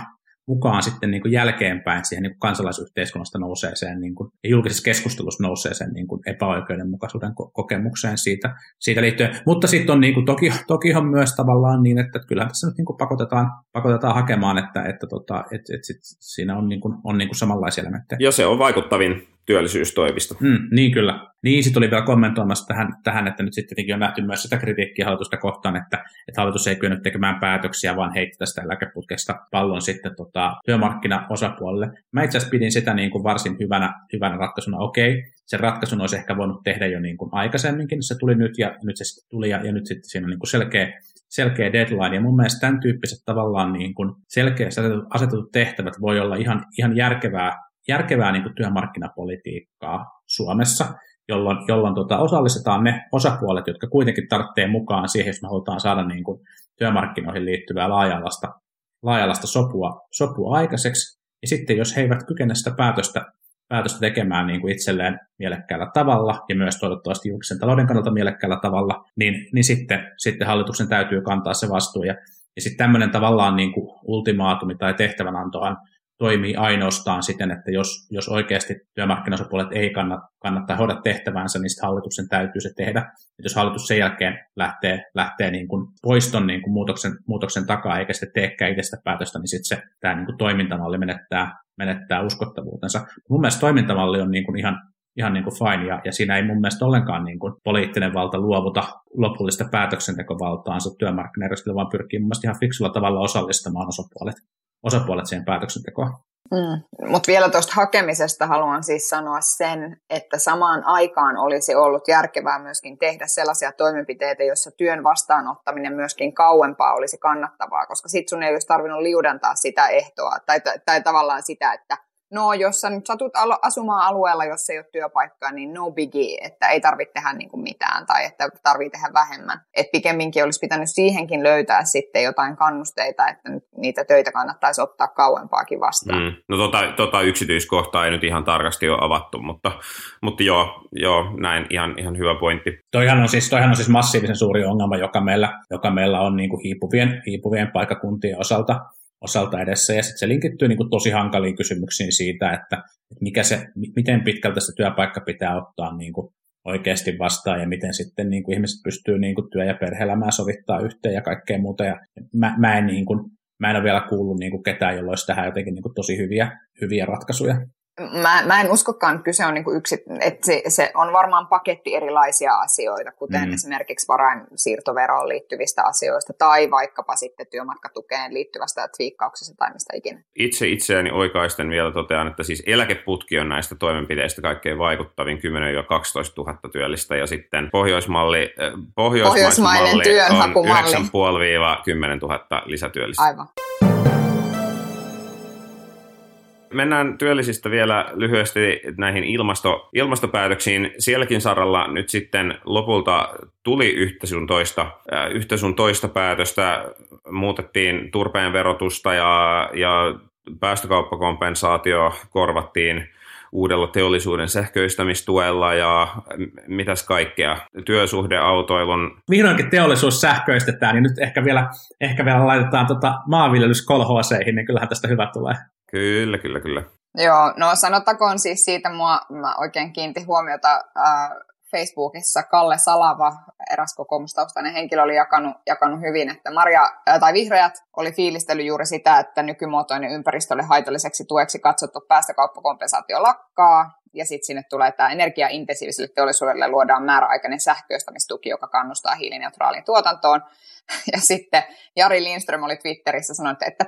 mukaan sitten niin kuin jälkeenpäin siihen niin kuin kansalaisyhteiskunnasta nouseeseen niin kuin, ja julkisessa keskustelussa nouseeseen niin kuin epäoikeudenmukaisuuden kokemukseen siitä, siitä liittyen. Mutta sitten on niin kuin, toki, toki on myös tavallaan niin, että kyllähän tässä nyt niin kuin pakotetaan, pakotetaan hakemaan, että, että, tota, että, että sit siinä on, niin kuin, on niin kuin samanlaisia elementtejä. Ja se on vaikuttavin työllisyystoimista. Mm, niin kyllä. Niin, sitten oli vielä kommentoimassa tähän, tähän, että nyt sitten on nähty myös sitä kritiikkiä hallitusta kohtaan, että, että hallitus ei kyennyt tekemään päätöksiä, vaan heitti tästä eläkeputkesta pallon sitten tota, työmarkkinaosapuolelle. Mä itse asiassa pidin sitä niin kuin varsin hyvänä, hyvänä ratkaisuna. Okei, se ratkaisun olisi ehkä voinut tehdä jo niin kuin aikaisemminkin, se tuli nyt ja nyt se sitten tuli ja, ja nyt sitten siinä on niin kuin selkeä, selkeä deadline. Ja mun mielestä tämän tyyppiset tavallaan niin kuin selkeästi asetetut tehtävät voi olla ihan, ihan järkevää järkevää niin kuin työmarkkinapolitiikkaa Suomessa, jolloin, jolloin tota, osallistetaan ne osapuolet, jotka kuitenkin tarvitsee mukaan siihen, jos me halutaan saada niin kuin, työmarkkinoihin liittyvää laajalasta, laajalasta sopua, sopua aikaiseksi. Ja sitten jos he eivät kykene sitä päätöstä, päätöstä tekemään niin kuin itselleen mielekkäällä tavalla ja myös toivottavasti julkisen talouden kannalta mielekkäällä tavalla, niin, niin sitten, sitten hallituksen täytyy kantaa se vastuu. Ja, ja sitten tämmöinen tavallaan niin kuin ultimaatumi tai tehtävänantohan toimii ainoastaan siten, että jos, jos oikeasti työmarkkinasopuolet ei kannata, kannattaa hoida tehtävänsä, niin sitten hallituksen täytyy se tehdä. Et jos hallitus sen jälkeen lähtee, lähtee niin kuin poiston niin kuin muutoksen, muutoksen takaa, eikä sitten teekään itse sitä päätöstä, niin sitten se tämä niin kuin toimintamalli menettää, menettää uskottavuutensa. Mun mielestä toimintamalli on niin kuin ihan ihan niin kuin fine, ja, ja siinä ei mun mielestä ollenkaan niin kuin poliittinen valta luovuta lopullista päätöksentekovaltaansa työmarkkinajärjestelmä, vaan pyrkii mun mielestä ihan fiksulla tavalla osallistamaan osapuolet osapuolet siihen päätöksentekoon. Mm. Mutta vielä tuosta hakemisesta haluan siis sanoa sen, että samaan aikaan olisi ollut järkevää myöskin tehdä sellaisia toimenpiteitä, joissa työn vastaanottaminen myöskin kauempaa olisi kannattavaa, koska sitten sun ei olisi tarvinnut liudentaa sitä ehtoa tai, tai, tai tavallaan sitä, että no jos sä nyt satut asumaan alueella, jos ei ole työpaikkaa, niin no biggie, että ei tarvitse tehdä niin kuin mitään tai että tarvitsee tehdä vähemmän. Et pikemminkin olisi pitänyt siihenkin löytää sitten jotain kannusteita, että nyt niitä töitä kannattaisi ottaa kauempaakin vastaan. Mm. No tota, tota yksityiskohtaa ei nyt ihan tarkasti ole avattu, mutta, mutta joo, joo, näin ihan, ihan hyvä pointti. Toihan on, siis, toihan on siis massiivisen suuri ongelma, joka meillä, joka meillä on niin kuin hiipuvien, hiipuvien paikakuntien osalta osalta edessä, ja sitten se linkittyy niin kuin tosi hankaliin kysymyksiin siitä, että, mikä se, miten pitkältä se työpaikka pitää ottaa niin kuin oikeasti vastaan, ja miten sitten niin kuin ihmiset pystyy niin kuin työ- ja perhe-elämää sovittaa yhteen ja kaikkea muuta, ja mä, mä en, niin kuin, mä en ole vielä kuullut niin kuin ketään, jolla olisi tähän jotenkin niin kuin tosi hyviä, hyviä ratkaisuja mä, mä en uskokaan, että kyse on niinku yksi, että se, se on varmaan paketti erilaisia asioita, kuten mm. esimerkiksi varainsiirtoveroon liittyvistä asioista tai vaikkapa sitten työmatkatukeen liittyvästä twiikkauksesta tai mistä ikinä. Itse itseäni oikaisten vielä totean, että siis eläkeputki on näistä toimenpiteistä kaikkein vaikuttavin 10-12 000 työllistä ja sitten pohjoismalli, äh, pohjoismainen työnhakumalli on 9,5-10 000 lisätyöllistä. Aivan. Mennään työllisistä vielä lyhyesti näihin ilmasto, ilmastopäätöksiin. Sielläkin saralla nyt sitten lopulta tuli yhtä sun toista, äh, yhtä sun toista päätöstä. Muutettiin turpeen verotusta ja, ja päästökauppakompensaatio korvattiin uudella teollisuuden sähköistämistuella ja mitäs kaikkea, työsuhdeautoilun. Vihdoinkin teollisuus sähköistetään, niin nyt ehkä vielä, ehkä vielä laitetaan tota maanviljelys kolhooseihin, niin kyllähän tästä hyvä tulee. Kyllä, kyllä, kyllä. Joo, no sanottakoon siis siitä, mua, mä oikein kiinti huomiota äh, Facebookissa Kalle Salava, eräs kokoomustaustainen henkilö, oli jakanut, jakanut hyvin, että Maria, äh, tai vihreät oli fiilistellyt juuri sitä, että nykymuotoinen ympäristölle haitalliseksi tueksi katsottu päästökauppakompensaatio lakkaa, ja sitten sinne tulee tämä energiaintensiiviselle teollisuudelle luodaan määräaikainen sähköistämistuki, joka kannustaa hiilineutraaliin tuotantoon. [laughs] Ja sitten Jari Lindström oli Twitterissä sanonut, että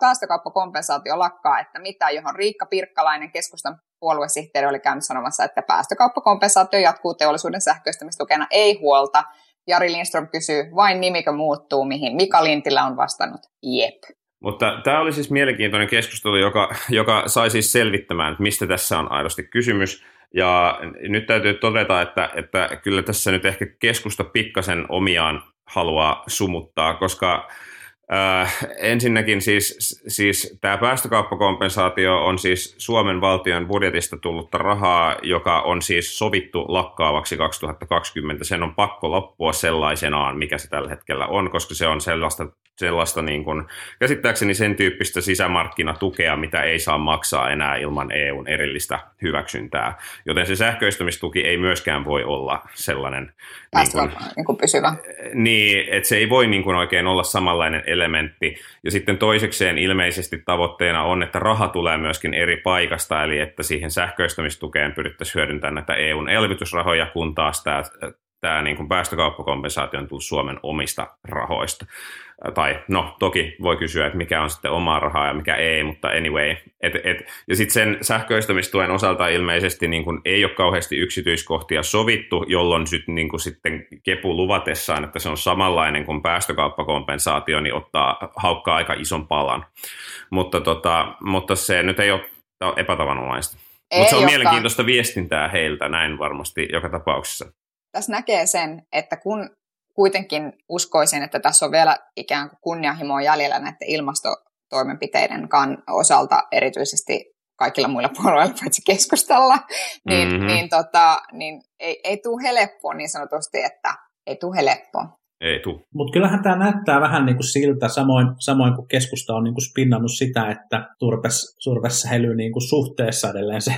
päästökauppakompensaatio lakkaa, että mitä, johon Riikka Pirkkalainen, keskustan puoluesihteeri, oli käynyt sanomassa, että päästökauppakompensaatio jatkuu teollisuuden sähköistämistukena, ei huolta. Jari Lindström kysyy, vain nimikö muuttuu, mihin Mika Lintilä on vastannut, jep. Mutta tämä oli siis mielenkiintoinen keskustelu, joka, joka sai siis selvittämään, että mistä tässä on aidosti kysymys. Ja nyt täytyy todeta, että, että kyllä tässä nyt ehkä keskusta pikkasen omiaan haluaa sumuttaa, koska Äh, ensinnäkin siis, siis tämä päästökauppakompensaatio on siis Suomen valtion budjetista tullutta rahaa, joka on siis sovittu lakkaavaksi 2020. Sen on pakko loppua sellaisenaan, mikä se tällä hetkellä on, koska se on sellaista, sellaista niin kuin, käsittääkseni sen tyyppistä sisämarkkinatukea, mitä ei saa maksaa enää ilman EUn erillistä hyväksyntää. Joten se sähköistämistuki ei myöskään voi olla sellainen niin kuin, niin kuin pysyvä. Niin, että se ei voi niin kuin oikein olla samanlainen elementti. Ja sitten toisekseen ilmeisesti tavoitteena on, että raha tulee myöskin eri paikasta, eli että siihen sähköistämistukeen pyrittäisiin hyödyntämään näitä EUn elvytysrahoja, kun taas tämä tämä niin kuin päästökauppakompensaatio on tullut Suomen omista rahoista. Tai no, toki voi kysyä, että mikä on sitten omaa rahaa ja mikä ei, mutta anyway. Et, et, ja sitten sen sähköistämistuen osalta ilmeisesti niin kuin ei ole kauheasti yksityiskohtia sovittu, jolloin sit, niin kuin sitten Kepu luvatessaan, että se on samanlainen kuin päästökauppakompensaatio, niin ottaa, haukkaa aika ison palan. Mutta, tota, mutta se nyt ei ole epätavanomaista. Mutta se on mielenkiintoista viestintää heiltä, näin varmasti joka tapauksessa tässä näkee sen, että kun kuitenkin uskoisin, että tässä on vielä ikään kuin kunnianhimoa jäljellä näiden ilmastotoimenpiteiden osalta, erityisesti kaikilla muilla [laughs] puolueilla paitsi keskustella, niin, mm-hmm. niin, tota, niin ei, ei tule helppoa niin sanotusti, että ei tule helppoa. Ei tule. Mutta kyllähän tämä näyttää vähän niin kuin siltä, samoin, samoin kuin keskusta on niin kuin spinnannut sitä, että turpes, turves säilyy niin kuin suhteessa edelleen se,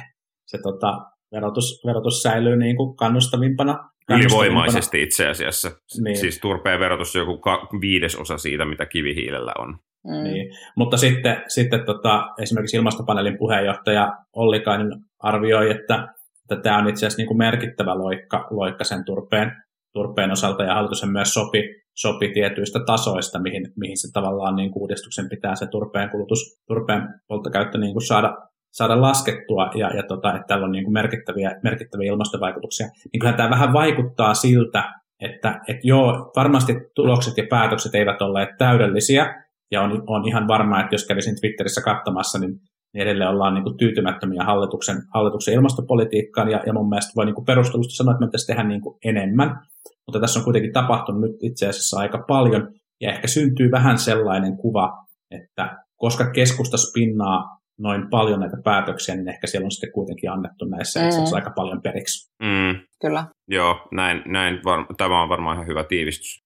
se tota, verotus, verotus säilyy niin kuin kannustavimpana Ylivoimaisesti itse asiassa. Niin. Siis turpeen verotus on joku viidesosa siitä, mitä kivihiilellä on. Mm. Niin. Mutta sitten, sitten tota, esimerkiksi ilmastopaneelin puheenjohtaja Ollikainen arvioi, että, että tämä on itse asiassa niin kuin merkittävä loikka, loikka sen turpeen, turpeen osalta, ja hallitus myös sopi, sopi tietyistä tasoista, mihin, mihin se tavallaan niin uudistuksen pitää se turpeen kulutus, turpeen polttokäyttö niin kuin saada, saada laskettua ja, ja tota, että tällä on niin kuin merkittäviä, merkittäviä ilmastovaikutuksia, niin kyllähän tämä vähän vaikuttaa siltä, että et joo, varmasti tulokset ja päätökset eivät olleet täydellisiä, ja on, on ihan varma, että jos kävisin Twitterissä katsomassa, niin, niin edelleen ollaan niin kuin tyytymättömiä hallituksen, hallituksen ilmastopolitiikkaan, ja, ja mun mielestä voi niin kuin perustelusti sanoa, että me pitäisi tehdä niin kuin enemmän, mutta tässä on kuitenkin tapahtunut nyt itse asiassa aika paljon, ja ehkä syntyy vähän sellainen kuva, että koska keskusta spinnaa noin paljon näitä päätöksiä, niin ehkä siellä on sitten kuitenkin annettu näissä mm. aika paljon periksi. Mm. Kyllä. Joo, näin, näin var- tämä on varmaan ihan hyvä tiivistys.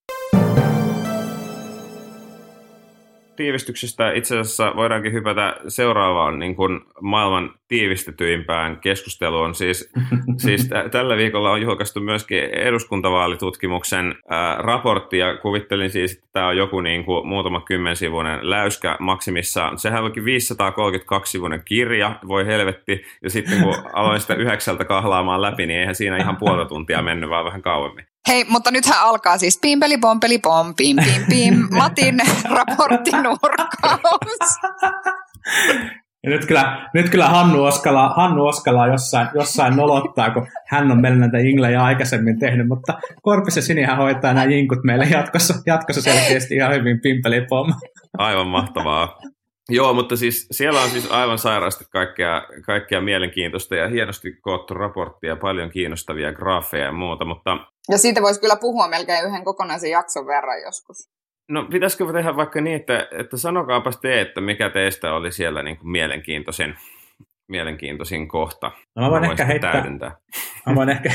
Tiivistyksestä itse asiassa voidaankin hypätä seuraavaan niin kuin maailman tiivistetyimpään keskusteluun. Siis, [laughs] siis t- tällä viikolla on julkaistu myöskin eduskuntavaalitutkimuksen ää, raportti ja kuvittelin siis, että tämä on joku niin kuin muutama kymmensivuinen läyskä maksimissaan. Sehän onkin 532-sivuinen kirja, voi helvetti, ja sitten kun aloin sitä yhdeksältä kahlaamaan läpi, niin eihän siinä ihan puolta tuntia mennyt, vaan vähän kauemmin. Hei, mutta nythän alkaa siis pimpeli pompeli pom, pim pim pim, Matin raporttinurkaus. Ja nyt kyllä, nyt kyllä Hannu Oskala, Hannu Oskala jossain, jossain nolottaa, kun hän on meille näitä jinglejä aikaisemmin tehnyt, mutta Korpis ja Sinihän hoitaa nämä jinkut meille jatkossa, jatkossa selkeästi ihan hyvin pimpeli pom. Aivan mahtavaa. Joo, mutta siis siellä on siis aivan sairaasti kaikkea, kaikkea mielenkiintoista ja hienosti koottu raporttia, paljon kiinnostavia graafeja ja muuta, mutta... Ja siitä voisi kyllä puhua melkein yhden kokonaisen jakson verran joskus. No pitäisikö tehdä vaikka niin, että, että sanokaapas te, että mikä teistä oli siellä niin kuin mielenkiintoisin, mielenkiintoisin kohta. No mä voin ehkä heittää, täydentää. mä voin ehkä,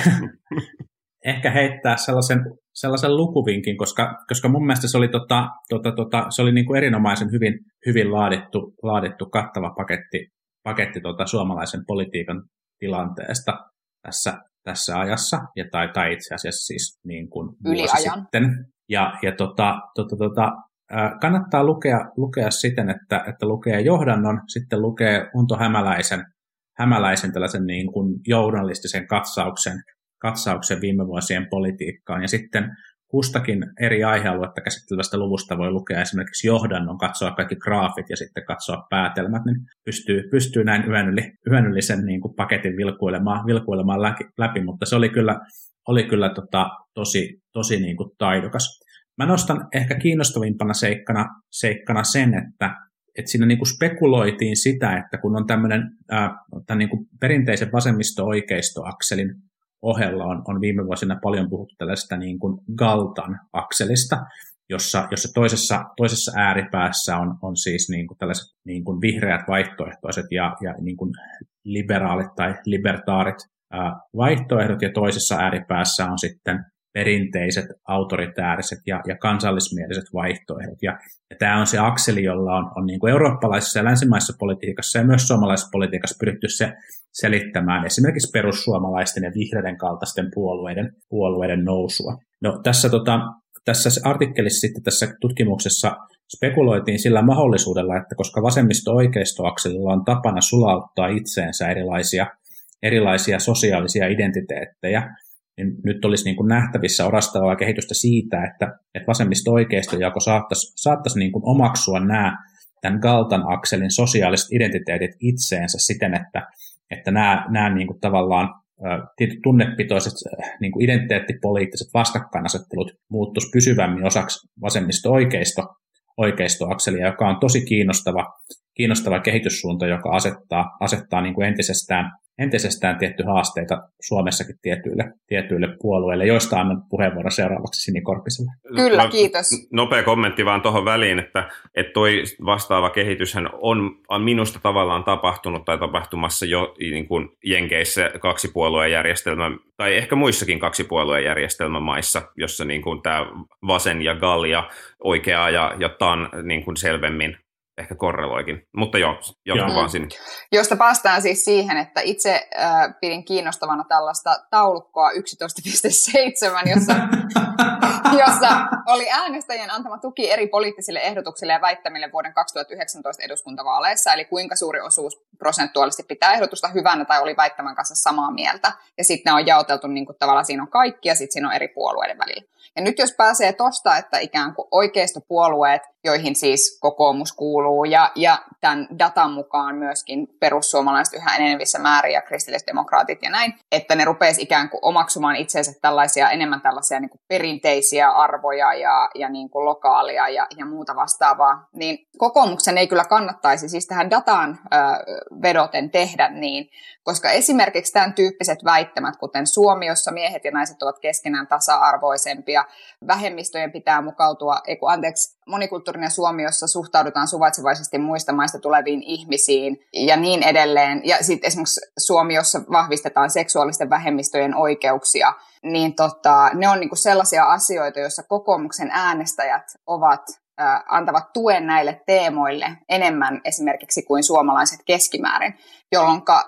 [laughs] ehkä heittää sellaisen, sellaisen lukuvinkin, koska, koska mun mielestä se oli, tota, tota, tota, se oli niin kuin erinomaisen hyvin, hyvin laadittu, laadittu kattava paketti, paketti tota suomalaisen politiikan tilanteesta tässä, tässä ajassa, ja tai, tai itse asiassa siis niin kuin vuosi sitten. Ja, ja tota, tota, tota, kannattaa lukea, lukea siten, että, että lukee johdannon, sitten lukee Unto Hämäläisen, Hämäläisen tällaisen niin kuin journalistisen katsauksen katsauksen viime vuosien politiikkaan. Ja sitten kustakin eri aihealuetta käsittelevästä luvusta voi lukea esimerkiksi johdannon, katsoa kaikki graafit ja sitten katsoa päätelmät, niin pystyy, pystyy näin yön, yli, yli sen niin kuin paketin vilkuilemaan, vilkuilemaan läpi, läpi, mutta se oli kyllä, oli kyllä tota, tosi, tosi niin kuin taidokas. Mä nostan ehkä kiinnostavimpana seikkana, seikkana sen, että, että siinä niin kuin spekuloitiin sitä, että kun on tämmöinen ää, tämän niin perinteisen vasemmisto-oikeisto-akselin ohella on, on viime vuosina paljon puhuttu tällaista niin kuin Galtan akselista, jossa, jossa toisessa, toisessa ääripäässä on, on siis niin kuin tällaiset niin kuin vihreät vaihtoehtoiset ja, ja niin kuin liberaalit tai libertaarit ää, vaihtoehdot, ja toisessa ääripäässä on sitten perinteiset, autoritääriset ja, ja kansallismieliset vaihtoehdot. Ja, ja tämä on se akseli, jolla on, on niin kuin eurooppalaisessa ja länsimaisessa politiikassa ja myös suomalaisessa politiikassa pyritty se selittämään esimerkiksi perussuomalaisten ja vihreiden kaltaisten puolueiden, puolueiden nousua. No, tässä, tota, tässä artikkelissa sitten tässä tutkimuksessa spekuloitiin sillä mahdollisuudella, että koska vasemmisto-oikeistoakselilla on tapana sulauttaa itseensä erilaisia, erilaisia sosiaalisia identiteettejä, niin nyt olisi niin kuin nähtävissä orastavaa kehitystä siitä, että, että vasemmisto-oikeistojako saattaisi, saattaisi niin kuin omaksua nämä tämän Galtan akselin sosiaaliset identiteetit itseensä siten, että, että nämä, nämä niin kuin tavallaan tunnepitoiset niin kuin identiteettipoliittiset vastakkainasettelut muuttuisi pysyvämmin osaksi vasemmisto-oikeisto oikeistoakselia, joka on tosi kiinnostava, kiinnostava kehityssuunta, joka asettaa, asettaa niin kuin entisestään entisestään tietty haasteita Suomessakin tietyille, tietyille puolueille, joista annan puheenvuoron seuraavaksi Sini Korpiselle. Kyllä, kiitos. Nopea kommentti vaan tuohon väliin, että, että toi vastaava kehityshän on, on minusta tavallaan tapahtunut tai tapahtumassa jo niin kuin Jenkeissä kaksipuolueen järjestelmä, tai ehkä muissakin kaksipuolueen järjestelmämaissa, jossa niin kuin tämä vasen ja galja, oikea ja, ja tan niin kuin selvemmin ehkä korreloikin. Mutta joo, jatka vaan sinne. Josta päästään siis siihen, että itse äh, pidin kiinnostavana tällaista taulukkoa 11.7, jossa, [laughs] jossa oli äänestäjien antama tuki eri poliittisille ehdotuksille ja väittämille vuoden 2019 eduskuntavaaleissa, eli kuinka suuri osuus prosentuaalisesti pitää ehdotusta hyvänä tai oli väittämän kanssa samaa mieltä. Ja sitten ne on jaoteltu niin kuin tavallaan siinä on kaikki ja sitten siinä on eri puolueiden välillä. Ja nyt jos pääsee tosta, että ikään kuin oikeistopuolueet, joihin siis kokoomus kuuluu ja, ja tämän datan mukaan myöskin perussuomalaiset yhä enenevissä määrin ja kristillisdemokraatit ja näin, että ne rupeisi ikään kuin omaksumaan itseensä tällaisia enemmän tällaisia niin kuin perinteisiä arvoja ja, ja niin kuin lokaalia ja, ja muuta vastaavaa, niin kokoomuksen ei kyllä kannattaisi siis tähän dataan ö, vedoten tehdä niin, koska esimerkiksi tämän tyyppiset väittämät, kuten Suomi, jossa miehet ja naiset ovat keskenään tasa-arvoisempia, vähemmistöjen pitää mukautua, eiku, anteeksi, monikulttuurinen Suomi, jossa suhtaudutaan suvaitsevaisesti muista maista tuleviin ihmisiin ja niin edelleen. Ja sitten esimerkiksi Suomi, jossa vahvistetaan seksuaalisten vähemmistöjen oikeuksia, niin tota, ne on niinku sellaisia asioita, joissa kokoomuksen äänestäjät ovat antavat tuen näille teemoille enemmän esimerkiksi kuin suomalaiset keskimäärin,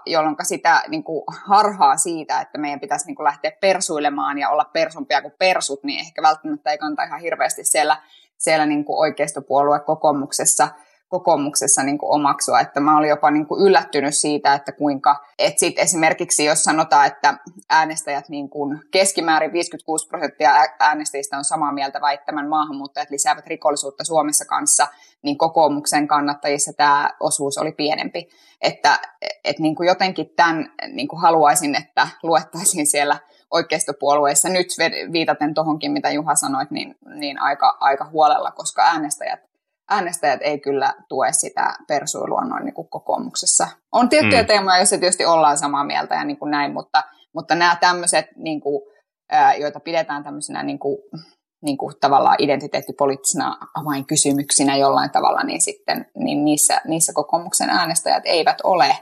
jolloin sitä niin kuin harhaa siitä, että meidän pitäisi niin kuin lähteä persuilemaan ja olla persumpia kuin persut, niin ehkä välttämättä ei kannata ihan hirveästi siellä, siellä niin kuin oikeistopuolue kokoomuksessa – kokoomuksessa niin kuin omaksua, että mä olin jopa niin kuin yllättynyt siitä, että kuinka, että sit esimerkiksi jos sanotaan, että äänestäjät niin kuin keskimäärin 56 prosenttia äänestäjistä on samaa mieltä väittämän maahanmuuttajat lisäävät rikollisuutta Suomessa kanssa, niin kokoomuksen kannattajissa tämä osuus oli pienempi. Että et niin kuin jotenkin tämän niin kuin haluaisin, että luettaisiin siellä oikeistopuolueissa nyt viitaten tuohonkin, mitä Juha sanoit, niin, niin aika, aika huolella, koska äänestäjät äänestäjät ei kyllä tue sitä persuilua noin niin kuin kokoomuksessa. On tiettyjä mm. teemoja, joissa tietysti ollaan samaa mieltä ja niin kuin näin, mutta, mutta nämä tämmöiset, niin kuin, joita pidetään tämmöisenä niin kuin, niin kuin tavallaan identiteettipoliittisina avainkysymyksinä jollain tavalla, niin sitten niin niissä, niissä kokoomuksen äänestäjät eivät ole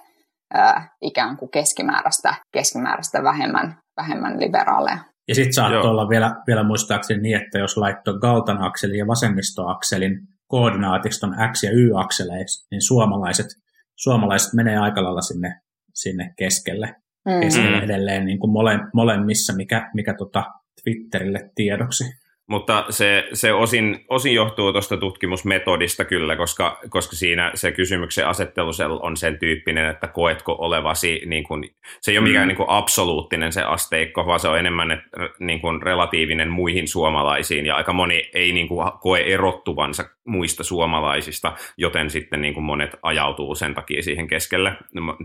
ää, ikään kuin keskimääräistä, keskimääräistä vähemmän, vähemmän liberaaleja. Ja sitten saattoi olla vielä, vielä muistaakseni niin, että jos laittoi Galtan akselin ja vasemmistoakselin koordinaatista on X- ja Y-akseleissa, niin suomalaiset, suomalaiset menee aika lailla sinne, sinne keskelle, mm. keskelle edelleen niin kuin mole, molemmissa, mikä, mikä tota Twitterille tiedoksi. Mutta se, se osin, osin johtuu tuosta tutkimusmetodista kyllä, koska, koska siinä se kysymyksen asettelu on sen tyyppinen, että koetko olevasi, niin kuin, se ei ole mikään mm. niin absoluuttinen se asteikko, vaan se on enemmän että, niin kuin relatiivinen muihin suomalaisiin, ja aika moni ei niin kuin, koe erottuvansa muista suomalaisista, joten sitten niin kuin monet ajautuu sen takia siihen keskelle.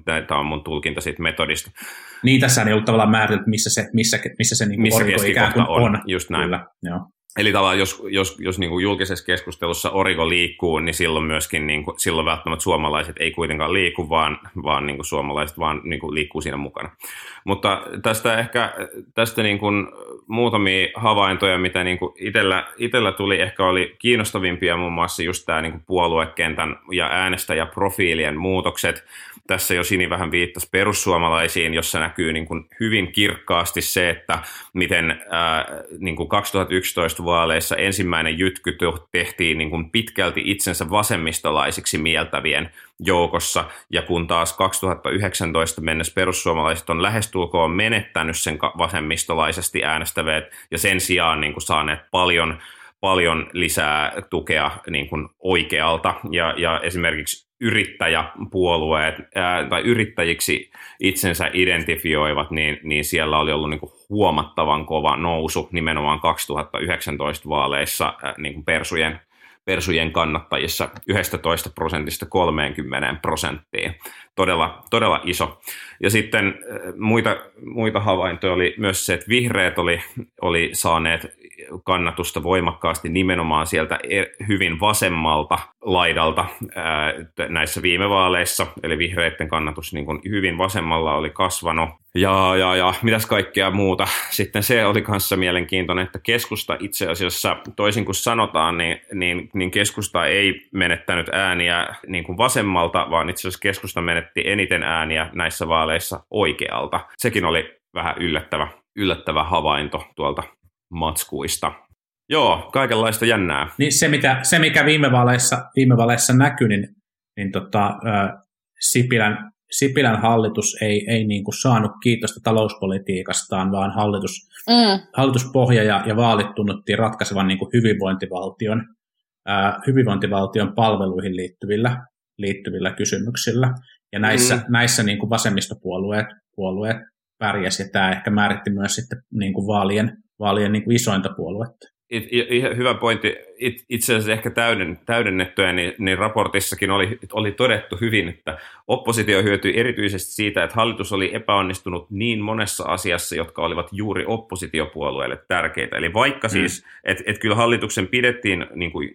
Tämä on mun tulkinta siitä metodista. Niin, tässä ei ollut tavallaan määritelty, missä se, missä, missä se niin missä ikään kuin on. on. Just näin. Kyllä, joo. Eli tavallaan jos, jos, jos niin kuin julkisessa keskustelussa Origo liikkuu, niin silloin myöskin niin kuin, silloin välttämättä suomalaiset ei kuitenkaan liiku, vaan, vaan niin kuin suomalaiset vaan niin kuin liikkuu siinä mukana. Mutta tästä ehkä tästä niin kuin muutamia havaintoja, mitä niin kuin itellä, itellä tuli, ehkä oli kiinnostavimpia muun muassa just tämä niin kuin puoluekentän ja äänestäjäprofiilien muutokset. Tässä jo Sini vähän viittasi perussuomalaisiin, jossa näkyy niin kuin hyvin kirkkaasti se, että miten ää, niin kuin 2011 vaaleissa ensimmäinen jytky tehtiin niin kuin pitkälti itsensä vasemmistolaisiksi mieltävien joukossa, ja kun taas 2019 mennessä perussuomalaiset on lähestulkoon menettänyt sen vasemmistolaisesti äänestävät, ja sen sijaan niin kuin saaneet paljon paljon lisää tukea niin kuin oikealta ja, ja esimerkiksi yrittäjäpuolueet ää, tai yrittäjiksi itsensä identifioivat, niin, niin siellä oli ollut niin kuin huomattavan kova nousu nimenomaan 2019 vaaleissa ää, niin kuin persujen, persujen kannattajissa 11 prosentista 30 prosenttiin. Todella, todella iso. Ja sitten muita, muita havaintoja oli myös se, että vihreät oli, oli saaneet kannatusta voimakkaasti nimenomaan sieltä e, hyvin vasemmalta laidalta näissä viime vaaleissa, eli vihreiden kannatus niin kuin hyvin vasemmalla oli kasvanut. Ja, ja, ja mitäs kaikkea muuta. Sitten se oli kanssa mielenkiintoinen, että keskusta itse asiassa, toisin kuin sanotaan, niin, niin, niin keskusta ei menettänyt ääniä niin kuin vasemmalta, vaan itse asiassa keskusta menetti eniten ääniä näissä vaaleissa oikealta. Sekin oli vähän yllättävä, yllättävä havainto tuolta matskuista. Joo, kaikenlaista jännää. Niin se, mitä, se mikä viime vaaleissa, viime vaaleissa näkyi, niin, niin tota, Sipilän, Sipilän hallitus ei, ei niin kuin saanut kiitosta talouspolitiikastaan, vaan hallitus, mm. hallituspohja ja, ja vaalit tunnuttiin ratkaisevan niin kuin hyvinvointivaltion, ää, hyvinvointivaltion palveluihin liittyvillä, liittyvillä kysymyksillä. Ja näissä, mm. näissä niin kuin vasemmistopuolueet puolueet pärjäsi, ja tämä ehkä määritti myös sitten niin kuin vaalien, vaalien niin kuin isointa puoluetta. It, it, hyvä pointti. It, itse asiassa ehkä täyden, täydennettyä, niin, niin raportissakin oli, oli todettu hyvin, että oppositio hyötyi erityisesti siitä, että hallitus oli epäonnistunut niin monessa asiassa, jotka olivat juuri oppositiopuolueille tärkeitä. Eli vaikka mm. siis, että et kyllä hallituksen pidettiin niin kuin,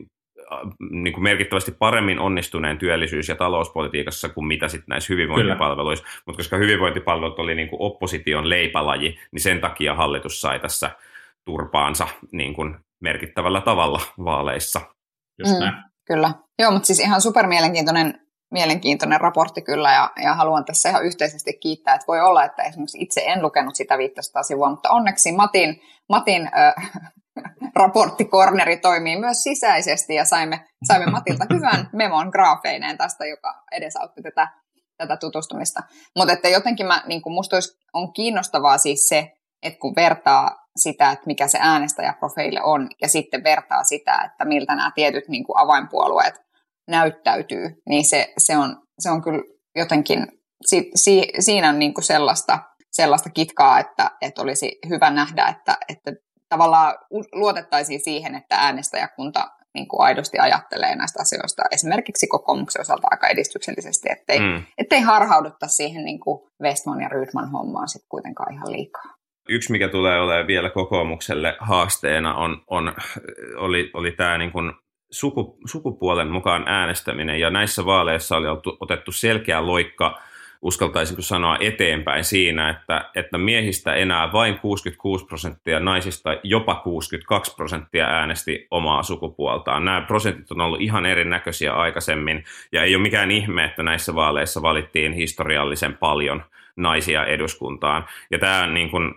niin kuin merkittävästi paremmin onnistuneen työllisyys- ja talouspolitiikassa kuin mitä sitten näissä hyvinvointipalveluissa. Mutta koska hyvinvointipalvelut oli niin kuin opposition leipälaji, niin sen takia hallitus sai tässä – turpaansa niin kuin merkittävällä tavalla vaaleissa. Just mm, kyllä. Joo, mutta siis ihan super mielenkiintoinen, mielenkiintoinen raportti kyllä, ja, ja haluan tässä ihan yhteisesti kiittää, että voi olla, että esimerkiksi itse en lukenut sitä 500 sivua, mutta onneksi Matin, Matin äh, raporttikorneri toimii myös sisäisesti, ja saimme, saimme Matilta hyvän memon graafeineen tästä, joka edesautti tätä, tätä tutustumista. Mutta että jotenkin mä, niin kuin musta olisi, on kiinnostavaa siis se, että kun vertaa sitä, että mikä se äänestäjäprofiili on, ja sitten vertaa sitä, että miltä nämä tietyt niin kuin avainpuolueet näyttäytyy, niin se, se, on, se on kyllä jotenkin, si, si, siinä on niin kuin sellaista, sellaista kitkaa, että, että olisi hyvä nähdä, että, että tavallaan luotettaisiin siihen, että äänestäjäkunta niin kuin aidosti ajattelee näistä asioista esimerkiksi kokoomuksen osalta aika edistyksellisesti, ettei, mm. ettei harhauduta siihen niin kuin Westman ja Rydman hommaan sitten kuitenkaan ihan liikaa yksi, mikä tulee olemaan vielä kokoomukselle haasteena, on, on, oli, oli tämä niin kuin suku, sukupuolen mukaan äänestäminen. Ja näissä vaaleissa oli otettu selkeä loikka, uskaltaisinko sanoa eteenpäin siinä, että, että miehistä enää vain 66 prosenttia, naisista jopa 62 prosenttia äänesti omaa sukupuoltaan. Nämä prosentit on ollut ihan erinäköisiä aikaisemmin, ja ei ole mikään ihme, että näissä vaaleissa valittiin historiallisen paljon – naisia eduskuntaan. Ja tämä niin kuin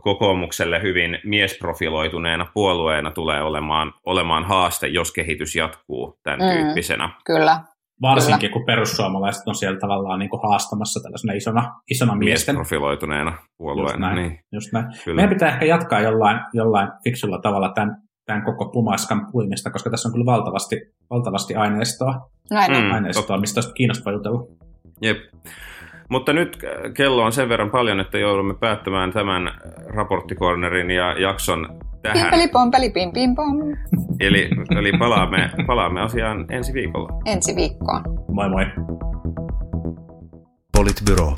kokoomukselle hyvin miesprofiloituneena puolueena tulee olemaan, olemaan haaste, jos kehitys jatkuu tämän mm, tyyppisenä. Kyllä. Varsinkin Kyllä. kun perussuomalaiset on siellä tavallaan niin kuin haastamassa tällaisena isona, isona miesten. Miesprofiloituneena puolueena. Just näin. Niin. Just näin. Meidän pitää ehkä jatkaa jollain, jollain fiksulla tavalla tämän, tämän koko pumaskan puimista, koska tässä on kyllä valtavasti, valtavasti aineistoa, näin. Mm, aineistoa mistä olisi kiinnostavaa jutella. Jep. Mutta nyt kello on sen verran paljon, että joudumme päättämään tämän raporttikornerin ja jakson tähän. Pimpeli pompeli pim pim pom. Eli, eli palaamme, palaamme asiaan ensi viikolla. Ensi viikkoon. Moi moi. Politbyro.